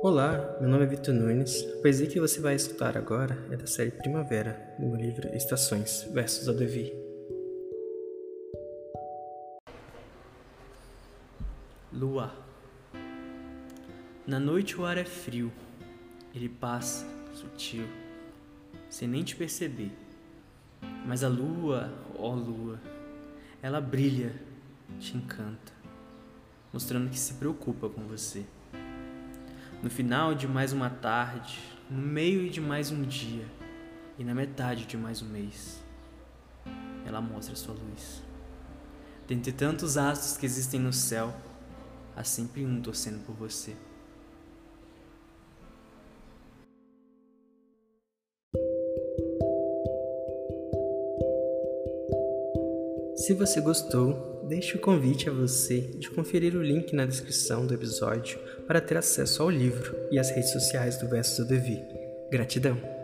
Olá, meu nome é Vitor Nunes. A poesia que você vai escutar agora é da série Primavera, do meu livro Estações, versos Devi. Lua Na noite o ar é frio, ele passa, sutil, sem nem te perceber. Mas a lua, ó lua, ela brilha, te encanta, mostrando que se preocupa com você. No final de mais uma tarde, no meio de mais um dia e na metade de mais um mês, ela mostra sua luz. Dentre tantos astros que existem no céu, há sempre um torcendo por você. Se você gostou, deixe o convite a você de conferir o link na descrição do episódio para ter acesso ao livro e às redes sociais do Verso do Devi. Gratidão!